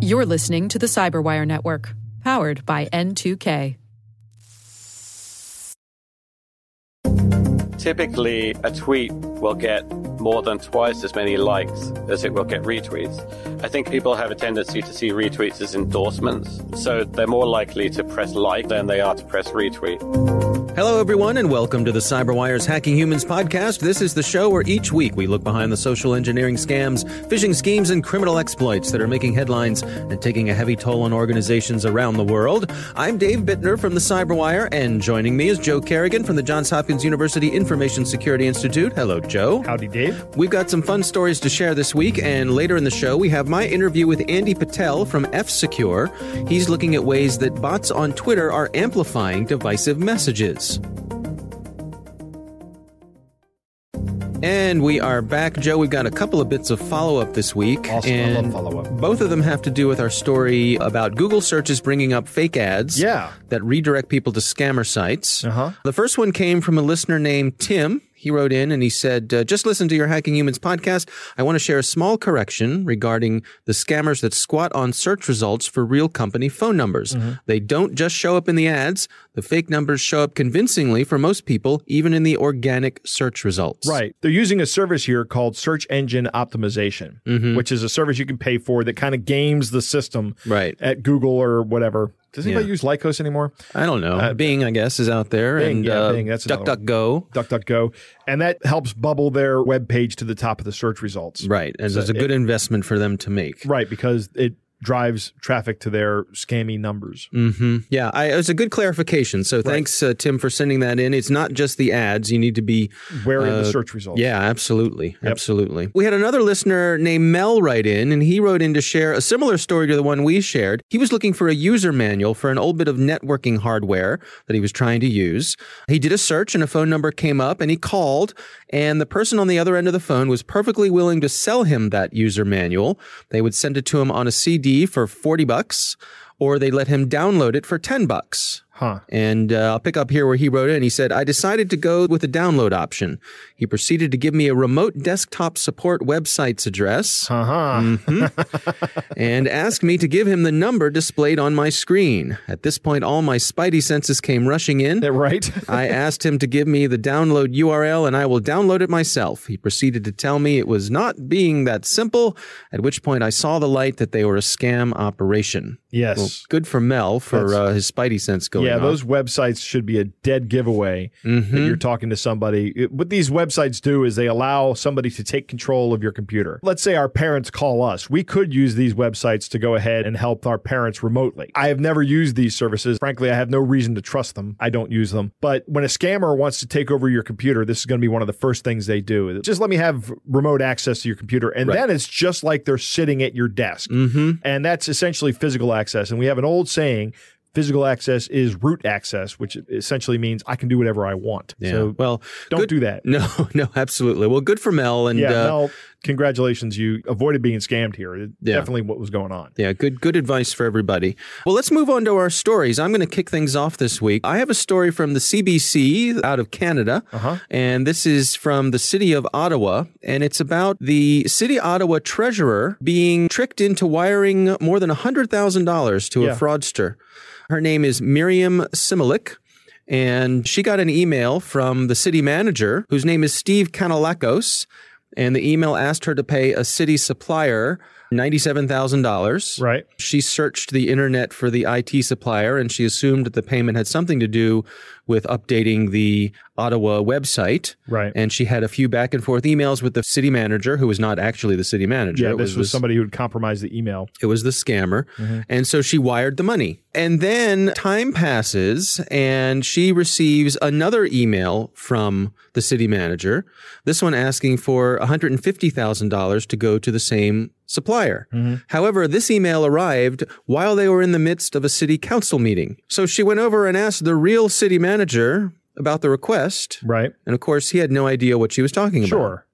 You're listening to the Cyberwire Network, powered by N2K. Typically, a tweet will get more than twice as many likes as it will get retweets. I think people have a tendency to see retweets as endorsements, so they're more likely to press like than they are to press retweet. Hello, everyone, and welcome to the CyberWire's Hacking Humans podcast. This is the show where each week we look behind the social engineering scams, phishing schemes, and criminal exploits that are making headlines and taking a heavy toll on organizations around the world. I'm Dave Bittner from the CyberWire, and joining me is Joe Carrigan from the Johns Hopkins University Information Security Institute. Hello, Joe. Howdy, Dave. We've got some fun stories to share this week, and later in the show, we have my interview with Andy Patel from F Secure. He's looking at ways that bots on Twitter are amplifying divisive messages. And we are back, Joe. We've got a couple of bits of follow up this week. Awesome. I and love follow-up. Both of them have to do with our story about Google searches bringing up fake ads Yeah. that redirect people to scammer sites. Uh-huh. The first one came from a listener named Tim. He wrote in and he said, uh, Just listen to your Hacking Humans podcast. I want to share a small correction regarding the scammers that squat on search results for real company phone numbers. Mm-hmm. They don't just show up in the ads, the fake numbers show up convincingly for most people, even in the organic search results. Right. They're using a service here called Search Engine Optimization, Mm-hmm. which is a service you can pay for that kind of games the system Right. at Google or whatever. Does anybody Yeah. use Lycos anymore? I don't know. Uh, Bing, I guess, is out there. Bing, and yeah, uh, Bing, that's. DuckDuckGo. DuckDuckGo. And that helps bubble their web page to the top of the search results. Right. And So it's a good it- investment for them to make. Right, because it drives traffic to their scammy numbers. hmm Yeah, I, it was a good clarification. So thanks, uh, Tim, for sending that in. It's not just the ads. You need to be Wary of Uh, the search results. Yeah, absolutely. Absolutely. We had another listener named Mel write in, and he wrote in to share a similar story to the one we shared. He was looking for a user manual for an old bit of networking hardware that he was trying to use. He did a search, and a phone number came up, and he called, and the person on the other end of the phone was perfectly willing to sell him that user manual. They would send it to him on a CD for 40 bucks, or they let him download it for 10 bucks. Huh. And uh, I'll pick up here where he wrote in. He said, I decided to go with the download option. He proceeded to give me a remote desktop support website's address Uh-huh. and asked me to give him the number displayed on my screen. At this point, all my spidey senses came rushing in. Yeah, right? I asked him to give me the download URL and I will download it myself. He proceeded to tell me it was not being that simple, at which point I saw the light that they were a scam operation. Yes. Well, good for Mel for uh, his spidey sense going yeah, off. those websites should be a dead giveaway Mm-hmm. that you're talking to somebody. It- what these websites do is they allow somebody to take control of your computer. Let's say our parents call us. We could use these websites to go ahead and help our parents remotely. I have never used these services. Frankly, I have no reason to trust them. I don't use them. But when a scammer wants to take over your computer, this is going to be one of the first things they do. Just let me have remote access to your computer. And Right. then it's just like they're sitting at your desk. Mm-hmm. And that's essentially physical access. And we have an old saying physical access is root access, which essentially means I can do whatever I want. Yeah. So well, don't good- do that. No, no, absolutely. Well, good for Mel, and yeah, uh, Mel, congratulations. You avoided being scammed here. Yeah. Definitely what was going on. yeah, good, good advice for everybody. Well, let's move on to our stories. I'm going to kick things off this week. I have a story from the CBC out of Canada, Uh-huh. and this is from the city of Ottawa, and it's about the city Ottawa treasurer being tricked into wiring more than hundred thousand dollars to Yeah. a fraudster. Her name is Marian Simulik. And she got an email from the city manager, whose name is Steve Kanellakos. And the email asked her to pay a city supplier $97,000. Right. She searched the internet for the IT supplier and she assumed that the payment had something to do with updating the Ottawa website. Right. And she had a few back and forth emails with the city manager, who was not actually the city manager. Yeah, It this was somebody who had compromised the email. it was the scammer. Mm-hmm. And so she wired the money. And then time passes and she receives another email from the city manager. This one asking for $150,000 to go to the same supplier. Mm-hmm. However, this email arrived while they were in the midst of a city council meeting. So she went over and asked the real city manager about the request. Right. And of course, he had no idea what she was talking about. Sure.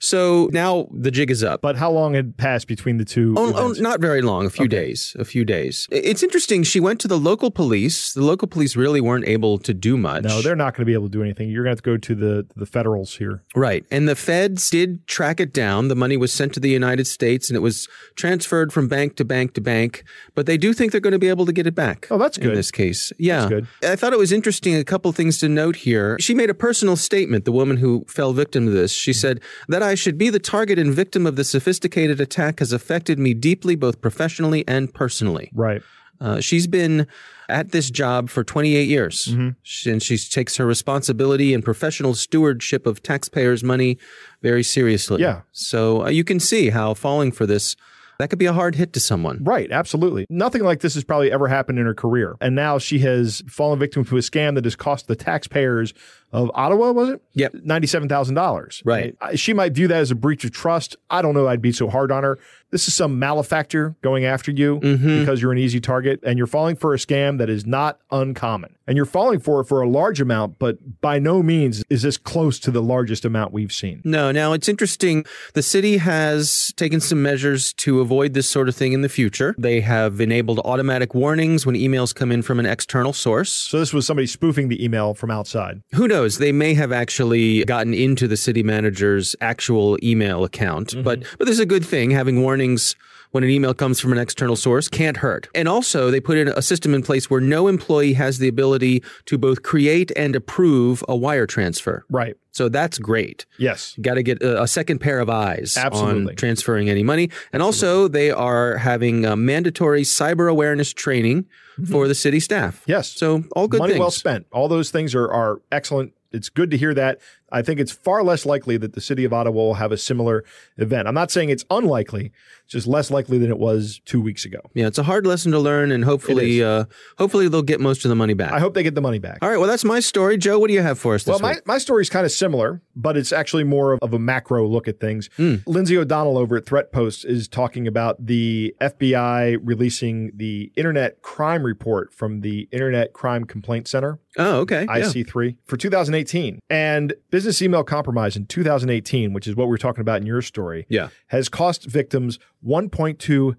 So now the jig is up. But how long had passed between the two? Oh, oh, not very long. A few Okay. days. A few days. It's interesting. She went to the local police. The local police really weren't able to do much. No, they're not going to be able to do anything. You're going to have to go to the the federals here. right. And the feds did track it down. The money was sent to the United States and it was transferred from bank to bank to bank. But they do think they're going to be able to get it back. Oh, that's In this case, yeah. good. I thought it was interesting. A couple things to note here. She made a personal statement. The woman who fell victim to this. She said that I should be the target and victim of the sophisticated attack has affected me deeply, both professionally and personally. Right. Uh, she's been at this job for 28 years, She- and she takes her responsibility and professional stewardship of taxpayers' money very seriously. Yeah. So uh, you can see how falling for this that could be a hard hit to someone. Right, absolutely. Nothing like this has probably ever happened in her career. And now she has fallen victim to a scam that has cost the taxpayers of Ottawa, was it? Yep. $97,000. Right. She might view that as a breach of trust. I don't know I'd be so hard on her. This is some malefactor going after you Mm-hmm. because you're an easy target and you're falling for a scam that is not uncommon. And you're falling for it for a large amount, but by no means is this close to the largest amount we've seen. No, now it's interesting. The city has taken some measures to avoid this sort of thing in the future. They have enabled automatic warnings when emails come in from an external source. So this was somebody spoofing the email from outside. Who knows? They may have actually gotten into the city manager's actual email account. But mm-hmm. but this is a good thing. Having warnings when an email comes from an external source can't hurt. And also, they put in a system in place where no employee has the ability to both create and approve a wire transfer. Right. So that's great. Yes. Got to get a, a second pair of eyes Absolutely. on transferring any money. And also, they are having uh, mandatory cyber awareness training for the city staff. Yes. So all good Money things. well spent. All those things are, are excellent. It's good to hear that. I think it's far less likely that the city of Ottawa will have a similar event. I'm not saying it's unlikely, it's just less likely than it was two weeks ago. Yeah, it's a hard lesson to learn, and hopefully, uh, hopefully they'll get most of the money back. I hope they get the money back. All right, well, that's my story. Joe, what do you have for us this Well, my, week? my story is kind of similar, but it's actually more of, of a macro look at things. Hmm. Lindsay O'Donnell over at Threatpost is talking about the FBI releasing the Internet Crime Report from the Internet Crime Complaint Center. Oh, okay. yeah. IC3 for 2018. And business email compromise in 2018, which is what we're talking about in your story, Yeah. has cost victims 1.2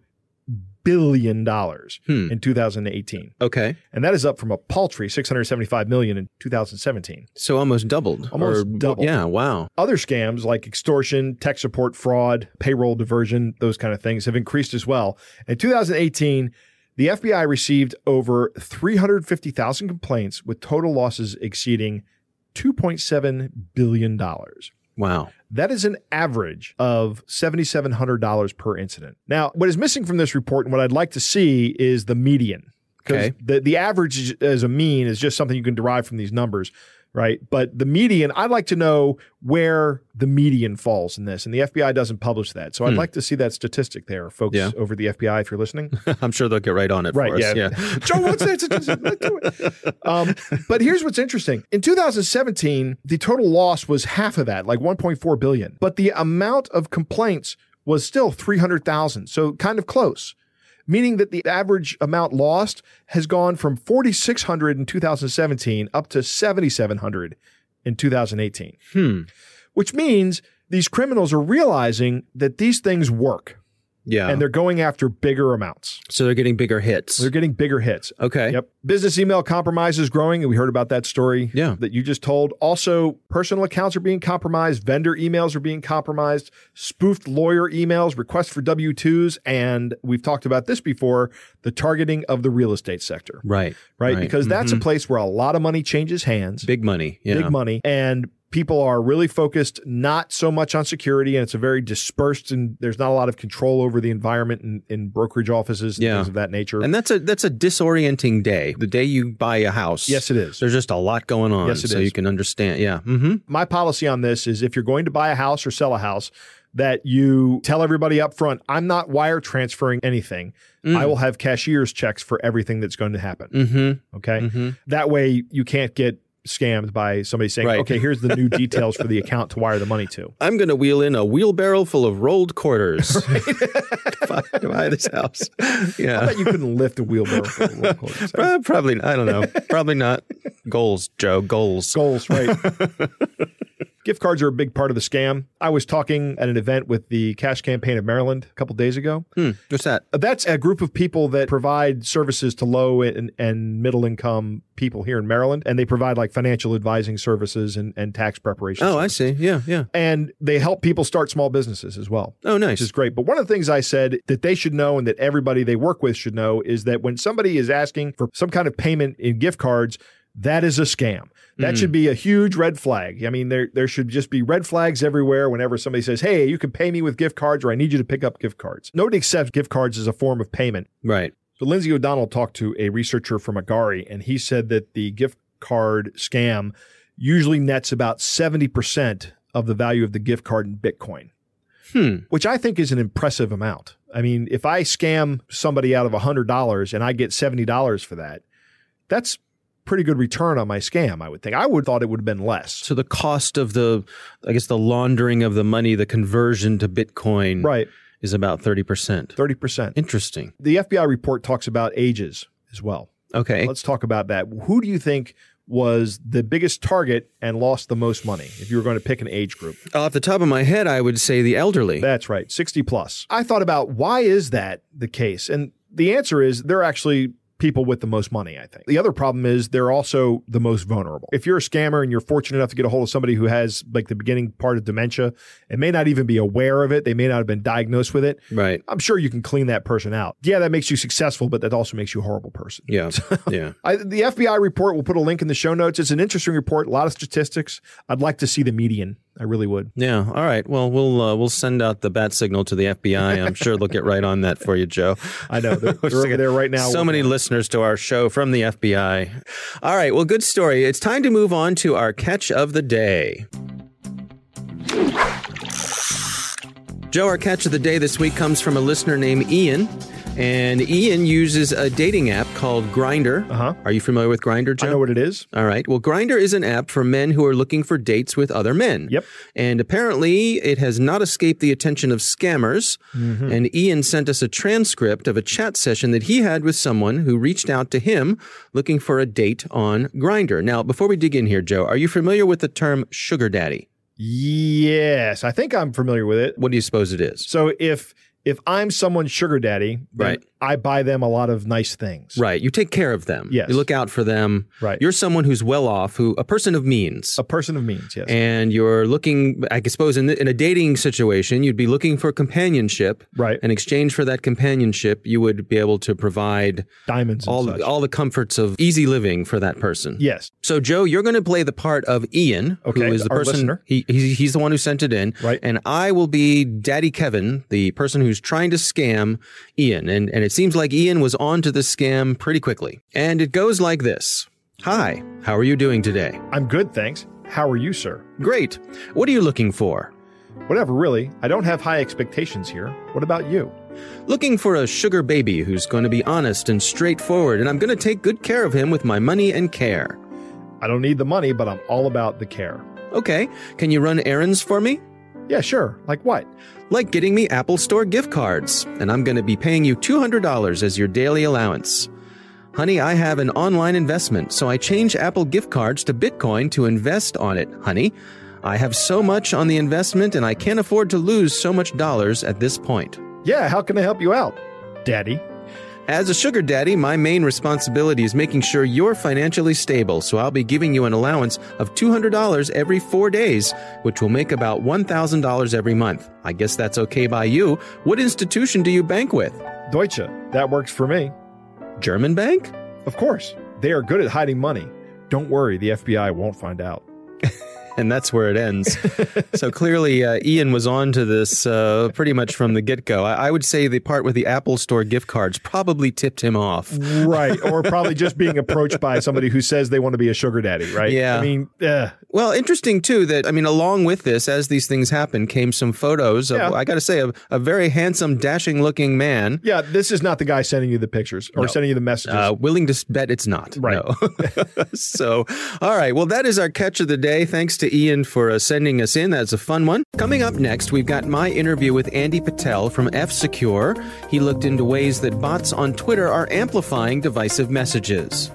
billion dollars Hmm. in 2018. Okay. And that is up from a paltry 675 million in 2017. So almost doubled. Almost Or- doubled. Yeah, wow. Other scams like extortion, tech support fraud, payroll diversion, those kind of things have increased as well. In 2018, the FBI received over 350,000 complaints with total losses exceeding 2.7 billion dollars. Wow. That is an average of $7,700 per incident. Now, what is missing from this report and what I'd like to see is the median. Okay. The, the average is- as a mean is just something you can derive from these numbers, right? But the median, I'd like to know where the median falls in this. And the FBI doesn't publish that. So I'd like to see that statistic there, folks Hmm. Yeah. over the FBI, if you're listening. I'm sure they'll get right on it Right, for us. yeah. Joe, what's that? It. Um, but here's what's interesting. In 2017, the total loss was half of that, like 1.4 billion. But the amount of complaints was still 300,000. So kind of close. Meaning that the average amount lost has gone from 4,600 in 2017 up to 7,700 in 2018. Hmm. Which means these criminals are realizing that these things work Yeah. and they're going after bigger amounts. so they're getting bigger hits. They're getting bigger hits. okay. Yep. Business email compromise is growing, and we heard about that story Yeah. that you just told. Also, personal accounts are being compromised, vendor emails are being compromised, spoofed lawyer emails, requests for W 2s, and we've talked about this before the targeting of the real estate sector, Right. right? Because that's a mm-hmm. place where a lot of money changes hands, Big money. Yeah. big money, and people are really focused not so much on security, and it's a very dispersed, and there's not a lot of control over the environment in, in brokerage offices and Yeah. things of that nature. And that's a that's a disorienting day. The day you buy a house. yes, it is. There's just a lot going on. Yes, it so is. you can understand. Yeah. Mm-hmm. my policy on this is if you're going to buy a house or sell a house, that you tell everybody up front, I'm not wire transferring anything. I will have cashier's checks for everything that's going to happen. Mm-hmm. Okay. That way you can't get scammed by somebody saying, Right. okay, here's the new details for the account to wire the money to. I'm going to wheel in a wheelbarrow full of rolled quarters. buy, buy this house. I Yeah. bet you couldn't lift a wheelbarrow. for a roll call. Uh, probably. I don't know. Probably not. Goals, Joe. Goals. Goals, right? Gift cards are a big part of the scam. I was talking at an event with the Cash Campaign of Maryland a couple days ago. Hmm, what's that? That's a group of people that provide services to low and, and middle income people here in Maryland, and they provide like financial advising services and, and tax preparation. Oh, I see. Yeah, yeah. And they help people start small businesses as well. Oh, nice. Which is great. But one of the things I said that they should know and that everybody they work with should know is that when somebody is asking for some kind of payment in gift cards, that is a scam. That Mm. should be a huge red flag. I mean, there there should just be red flags everywhere whenever somebody says, "Hey, you can pay me with gift cards," or "I need you to pick up gift cards." Nobody accepts gift cards as a form of payment. Right. So Lindsay O'Donnell talked to a researcher from Agari, and he said that the gift card scam usually nets about seventy percent of the value of the gift card in Bitcoin Hmm. which I think is an impressive amount. I mean, if I scam somebody out of $100 and I get $70 for that, that's pretty good return on my scam, I would think. I would thought it would have been less. So the cost of the, I guess, the laundering of the money, the conversion to Bitcoin, Right, is about thirty percent. 30%. Interesting. The FBI report talks about ages as well. Okay. Let's talk about that. Who do you think was the biggest target and lost the most money if you were going to pick an age group? Off the top of my head, I would say the elderly. That's right, 60 plus. I thought about why is that the case? And the answer is they're actually people with the most money, I think. The other problem is they're also the most vulnerable. If you're a scammer and you're fortunate enough to get a hold of somebody who has like the beginning part of dementia and may not even be aware of it, they may not have been diagnosed with it. Right. I'm sure you can clean that person out. Yeah, that makes you successful, but that also makes you a horrible person. Yeah. yeah. I, the FBI report, we'll put a link in the show notes. It's an interesting report, a lot of statistics. I'd like to see the median. I really would. Yeah. All right. Well, we'll uh, we'll send out the bat signal to the FBI. I'm sure they'll get right on that for you, Joe. I know. They're, they're over there right now. So many listeners to our show from the FBI. All right. Well, good story. It's time to move on to our catch of the day. Joe, our catch of the day this week comes from a listener named Ian. And Ian uses a dating app called Grindr. Uh-huh. Are you familiar with Grindr, Joe? I know what it is. All right. Well, Grindr is an app for men who are looking for dates with other men. Yep. And apparently, it has not escaped the attention of scammers. Mm-hmm. And Ian sent us a transcript of a chat session that he had with someone who reached out to him looking for a date on Grindr. Now, before we dig in here, Joe, are you familiar with the term sugar daddy? Yes, I think I'm familiar with it. What do you suppose it is? So if if I'm someone's sugar daddy, then Right. I buy them a lot of nice things. Right. You take care of them. Yes. You look out for them. Right. You're someone who's well off, who a person of means. A person of means, yes. and you're looking, I suppose, in, the, in a dating situation, you'd be looking for companionship. Right. In exchange for that companionship, you would be able to provide Diamonds and all such. all the comforts of easy living for that person. yes. So, Joe, you're going to play the part of Ian, Okay, who is the person. listener. He, he's, he's the one who sent it in, Right. And I will be Daddy Kevin, the person who's trying to scam Ian. And and it seems like Ian was onto the scam pretty quickly. And it goes like this: Hi, how are you doing today? I'm good, thanks. How are you, sir? Great. What are you looking for? Whatever, really. I don't have high expectations here. What about you? Looking for a sugar baby who's going to be honest and straightforward, and I'm going to take good care of him with my money and care. I don't need the money, but I'm all about the care. Okay, can you run errands for me? Yeah, sure. Like what? Like getting me Apple Store gift cards, and I'm going to be paying you $200 as your daily allowance. Honey, I have an online investment, so I change Apple gift cards to Bitcoin to invest on it, honey. I have so much on the investment, and I can't afford to lose so much dollars at this point. Yeah, how can I help you out? Daddy. As a sugar daddy, my main responsibility is making sure you're financially stable, so I'll be giving you an allowance of $200 every four days, which will make about $1,000 every month. I guess that's okay by you. What institution do you bank with? Deutsche. That works for me. German bank? Of course. They are good at hiding money. Don't worry, the FBI won't find out. And that's where it ends. so clearly, uh, Ian was on to this uh, pretty much from the get go. I-, I would say the part with the Apple Store gift cards probably tipped him off. Right. Or probably just being approached by somebody who says they want to be a sugar daddy, right? Yeah. I mean, uh, Well, interesting too that I mean, along with this, as these things happen, came some photos of Yeah. I got to say a, a very handsome, dashing-looking man. yeah, this is not the guy sending you the pictures or sending you the messages. Uh, willing to bet it's not. Right. No. so, all right. Well, that is our catch of the day. Thanks to Ian for uh, sending us in. That's a fun one. Coming up next, we've got my interview with Andy Patel from F Secure. He looked into ways that bots on Twitter are amplifying divisive messages.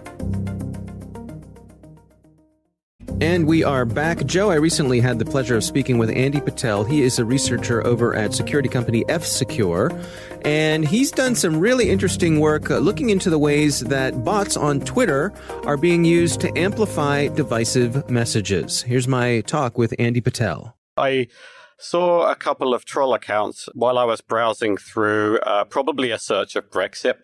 And we are back. Joe, I recently had the pleasure of speaking with Andy Patel. He is a researcher over at security company F Secure, and he's done some really interesting work uh, looking into the ways that bots on Twitter are being used to amplify divisive messages. Here's my talk with Andy Patel. I saw a couple of troll accounts while I was browsing through uh, probably a search of Brexit.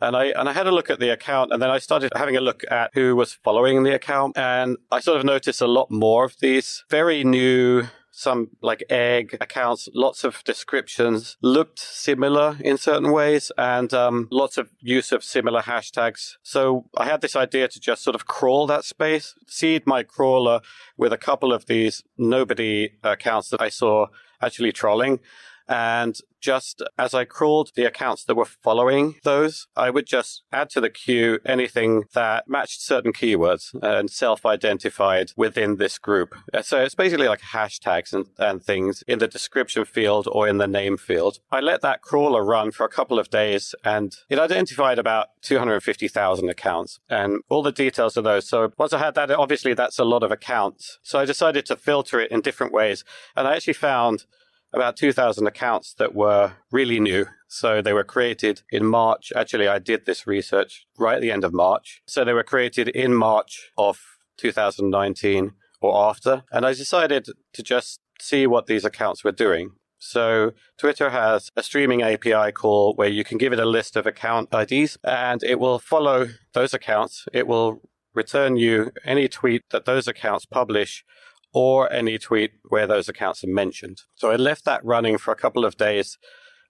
And I and I had a look at the account, and then I started having a look at who was following the account, and I sort of noticed a lot more of these very new some like egg accounts, lots of descriptions looked similar in certain ways and um, lots of use of similar hashtags. So I had this idea to just sort of crawl that space, seed my crawler with a couple of these nobody accounts that I saw actually trolling and just as I crawled the accounts that were following those, I would just add to the queue anything that matched certain keywords and self identified within this group. Uh, so it's basically like hashtags and, and things in the description field or in the name field. I let that crawler run for a couple of days and it identified about 250,000 accounts and all the details of those. So once I had that, obviously that's a lot of accounts. So I decided to filter it in different ways. And I actually found about 2,000 accounts that were really new. So they were created in March. Actually, I did this research right at the end of March. So they were created in March of 2019 or after. And I decided to just see what these accounts were doing. So Twitter has a streaming API call where you can give it a list of account IDs and it will follow those accounts. It will return you any tweet that those accounts publish or any tweet where those accounts are mentioned. So I left that running for a couple of days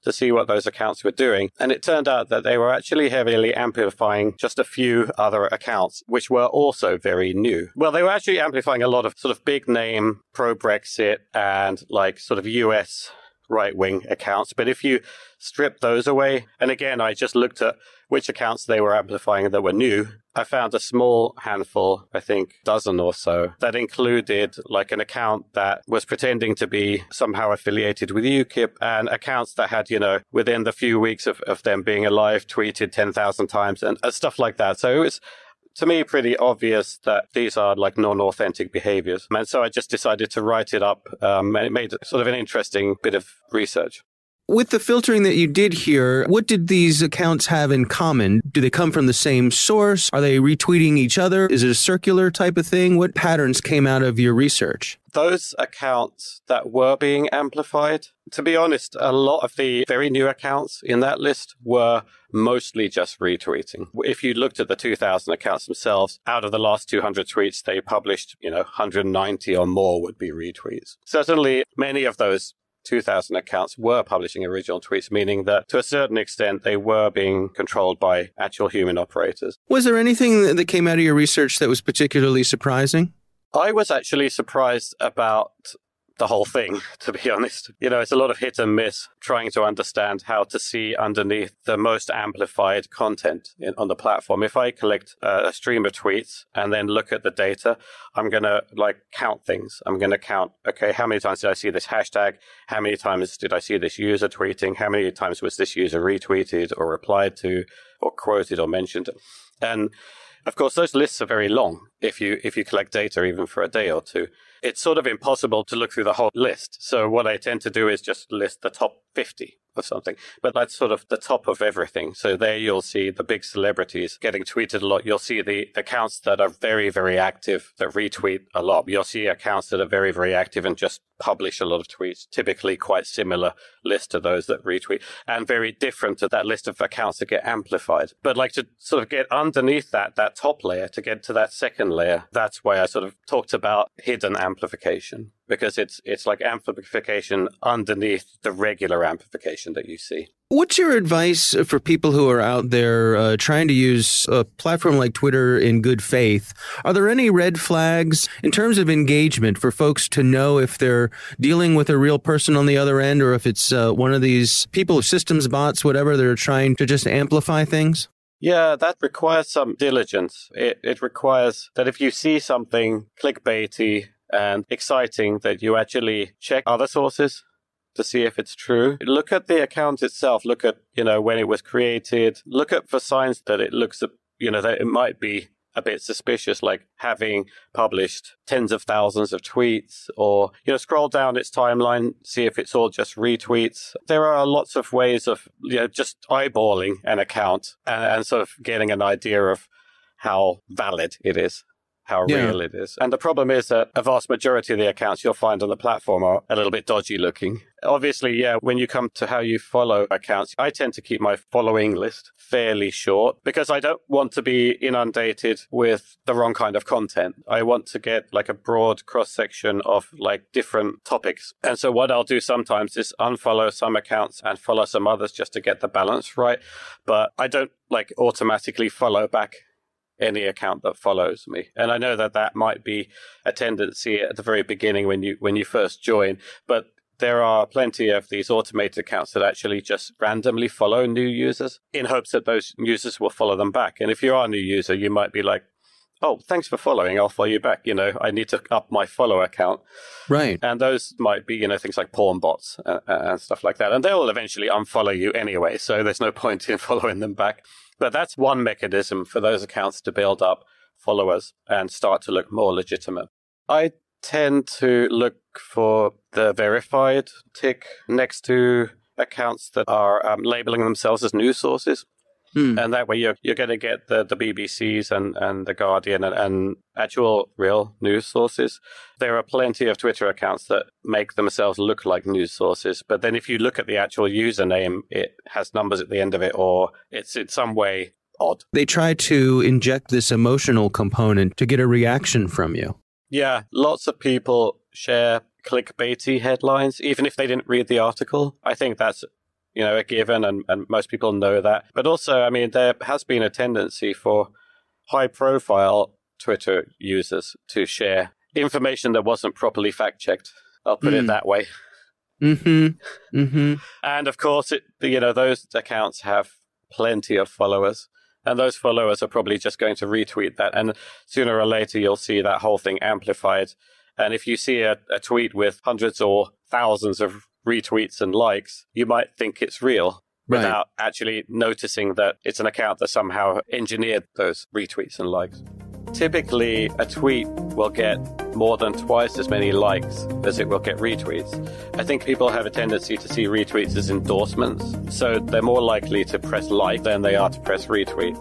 to see what those accounts were doing. And it turned out that they were actually heavily amplifying just a few other accounts, which were also very new. Well, they were actually amplifying a lot of sort of big name pro Brexit and like sort of US right wing accounts. But if you strip those away, and again, I just looked at which accounts they were amplifying that were new. I found a small handful, I think dozen or so, that included like an account that was pretending to be somehow affiliated with UKIP and accounts that had, you know, within the few weeks of, of them being alive, tweeted 10,000 times and, stuff like that. So it was to me pretty obvious that these are like non-authentic behaviors. And so I just decided to write it up. Um, and it made sort of an interesting bit of research. With the filtering that you did here, what did these accounts have in common? Do they come from the same source? Are they retweeting each other? Is it a circular type of thing? What patterns came out of your research? Those accounts that were being amplified, to be honest, a lot of the very new accounts in that list were mostly just retweeting. If you looked at the 2000 accounts themselves, out of the last 200 tweets they published, you know, 190 or more would be retweets. Certainly, many of those 2,000 accounts were publishing original tweets, meaning that to a certain extent they were being controlled by actual human operators. Was there anything that came out of your research that was particularly surprising? I was actually surprised about the whole thing, to be honest. You know, it's a lot of hit and miss trying to understand how to see underneath the most amplified content in, on the platform. If I collect uh, a stream of tweets and then look at the data, I'm going to like count things. I'm going to count, okay, how many times did I see this hashtag? How many times did I see this user tweeting? How many times was this user retweeted or replied to or quoted or mentioned? And of course, those lists are very long if you if you collect data even for a day or two it's sort of impossible to look through the whole list. So what I tend to do is just list the top 50 or something. But that's sort of the top of everything. So there you'll see the big celebrities getting tweeted a lot. You'll see the accounts that are very, very active that retweet a lot. You'll see accounts that are very, very active and just publish a lot of tweets, typically quite similar list to those that retweet and very different to that list of accounts that get amplified. But like to sort of get underneath that, that top layer to get to that second layer, that's why I sort of talked about hidden amplification because it's it's like amplification underneath the regular amplification that you see. What's your advice for people who are out there uh, trying to use a platform like Twitter in good faith? Are there any red flags in terms of engagement for folks to know if they're dealing with a real person on the other end or if it's uh, one of these people, systems bots, whatever, that are trying to just amplify things? Yeah, that requires some diligence. It, it requires that if you see something clickbaity and exciting that you actually check other sources to see if it's true. Look at the account itself. Look at, you know, when it was created. Look at for signs that it looks, you know, that it might be a bit suspicious, like having published tens of thousands of tweets or, you know, scroll down its timeline, see if it's all just retweets. There are lots of ways of, you know, just eyeballing an account and, and sort of getting an idea of how valid it is how Yeah. real it is. And the problem is that a vast majority of the accounts you'll find on the platform are a little bit dodgy looking. Obviously, yeah, when you come to how you follow accounts, I tend to keep my following list fairly short because I don't want to be inundated with the wrong kind of content. I want to get like a broad cross section of like different topics. And so what I'll do sometimes is unfollow some accounts and follow some others just to get the balance right. But I don't like automatically follow back any account that follows me. And I know that that might be a tendency at the very beginning when you when you first join, but there are plenty of these automated accounts that actually just randomly follow new users in hopes that those users will follow them back. And if you are a new user, you might be like, "Oh, thanks for following. I'll follow you back." You know, I need to up my follower account. Right. And those might be, you know, things like porn bots uh, and stuff like that. And they'll eventually unfollow you anyway. So there's no point in following them back. But that's one mechanism for those accounts to build up followers and start to look more legitimate. I tend to look for the verified tick next to accounts that are um, labeling themselves as news sources. Hmm. And that way you're, you're going to get the, the BBCs and, and the Guardian and, and actual real news sources. There are plenty of Twitter accounts that make themselves look like news sources. But then if you look at the actual username, it has numbers at the end of it or it's in some way odd. They try to inject this emotional component to get a reaction from you. Yeah, lots of people share clickbaity headlines, even if they didn't read the article. I think that's you know a given, and, and most people know that. But also, I mean, there has been a tendency for high-profile Twitter users to share information that wasn't properly fact-checked. I'll put it Mm. that way. Mm-hmm. Mm-hmm. And of course, it, you know, those accounts have plenty of followers. And those followers are probably just going to retweet that. And sooner or later, you'll see that whole thing amplified. And if you see a, a tweet with hundreds or thousands of retweets and likes, you might think it's real Right. without actually noticing that it's an account that somehow engineered those retweets and likes. Typically, a tweet will get more than twice as many likes as it will get retweets. I think people have a tendency to see retweets as endorsements, so they're more likely to press like than they are to press retweet.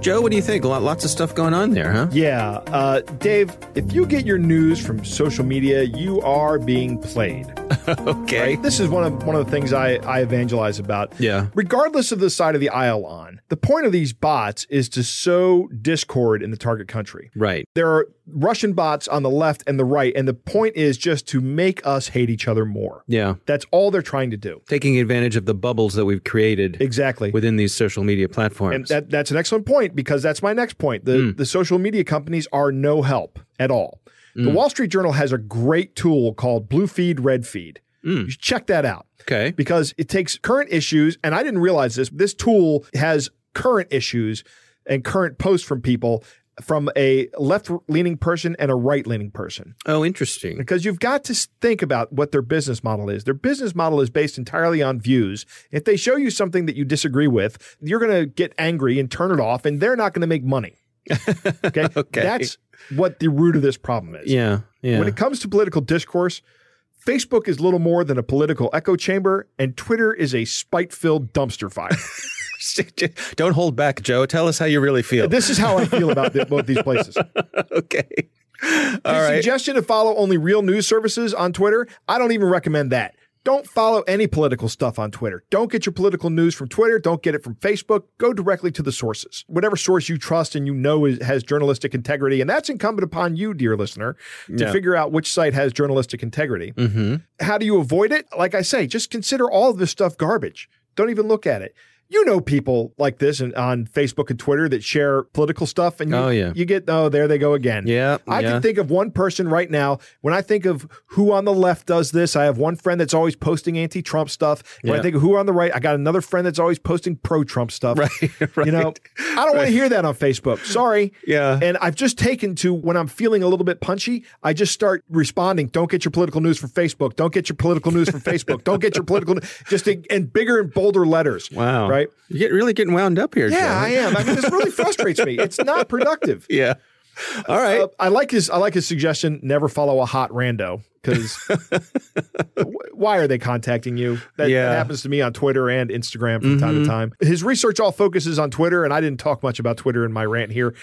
Joe, what do you think? Lots of stuff going on there, huh? Yeah, uh, Dave, if you get your news from social media, you are being played. okay. This is one of one of the things I, I evangelize about. Yeah. Regardless of the side of the aisle on, the point of these bots is to sow discord in the target country. Right. There are Russian bots on the left and the right, and the point is just to make us hate each other more. Yeah. That's all they're trying to do. Taking advantage of the bubbles that we've created Exactly. within these social media platforms. And that, that's an excellent point because that's my next point. The, hmm. the social media companies are no help at all. The mm. Wall Street Journal has a great tool called Blue Feed, Red Feed. Mm. You should check that out okay. because it takes current issues, and I didn't realize this. This tool has current issues and current posts from people from a left leaning person and a right leaning person Oh, interesting. because you've got to think about what their business model is. Their business model is based entirely on views. If they show you something that you disagree with, you're going to get angry and turn it off, and they're not going to make money. Okay? Okay. That's what the root of this problem is. Yeah. Yeah. When it comes to political discourse, Facebook is little more than a political echo chamber, and Twitter is a spite filled dumpster fire. Don't hold back, Joe. Tell us how you really feel. this is how I feel about the, both these places. okay. All The right. suggestion to follow only real news services on Twitter, I don't even recommend that. Don't follow any political stuff on Twitter. Don't get your political news from Twitter. Don't get it from Facebook. Go directly to the sources. Whatever source you trust and you know is, has journalistic integrity. And that's incumbent upon you, dear listener, to Yeah. figure out which site has journalistic integrity. Mm-hmm. How do you avoid it? Like I say, just consider all of this stuff garbage. Don't even look at it. You know people like this and on Facebook and Twitter that share political stuff, and you, Oh, yeah. you get oh there they go again. Yeah, I yeah. can think of one person right now. When I think of who on the left does this, I have one friend that's always posting anti-Trump stuff. When Yeah. I think of who on the right, I got another friend that's always posting pro-Trump stuff. Right, right. You know, I don't want to hear that on Facebook. Sorry. Yeah. And I've just taken to when I'm feeling a little bit punchy, I just start responding. Don't get your political news from Facebook. Don't get your political news from Facebook. Don't get your political news. Just in, in bigger and bolder letters. Wow. Right. Right? You get really getting wound up here. Yeah, John. I am. I mean, this really frustrates me. It's not productive. Yeah. All right. Uh, I like his. I like his suggestion. Never follow a hot rando because why are they contacting you? That, Yeah. that happens to me on Twitter and Instagram from time to time. His research all focuses on Twitter, and I didn't talk much about Twitter in my rant here,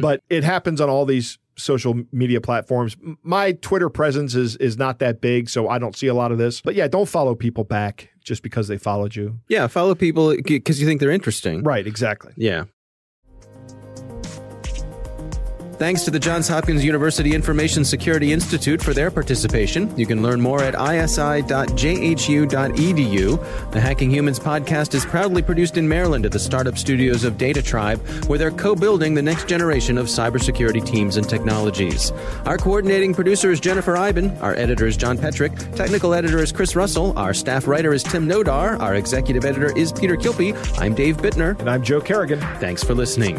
but it happens on all these social media platforms. My Twitter presence is is not that big, so I don't see a lot of this. But yeah, don't follow people back just because they followed you. yeah. Follow people because you think they're interesting. Right? Exactly. Yeah. Thanks to the Johns Hopkins University Information Security Institute for their participation. You can learn more at isi.jhu.edu. The Hacking Humans podcast is proudly produced in Maryland at the startup studios of DataTribe, where they're co building the next generation of cybersecurity teams and technologies. Our coordinating producer is Jennifer Eiben. Our editor is John Petrick. Technical editor is Chris Russell. Our staff writer is Tim Nodar. Our executive editor is Peter Kilpe. I'm Dave Bittner. And I'm Joe Carrigan. Thanks for listening.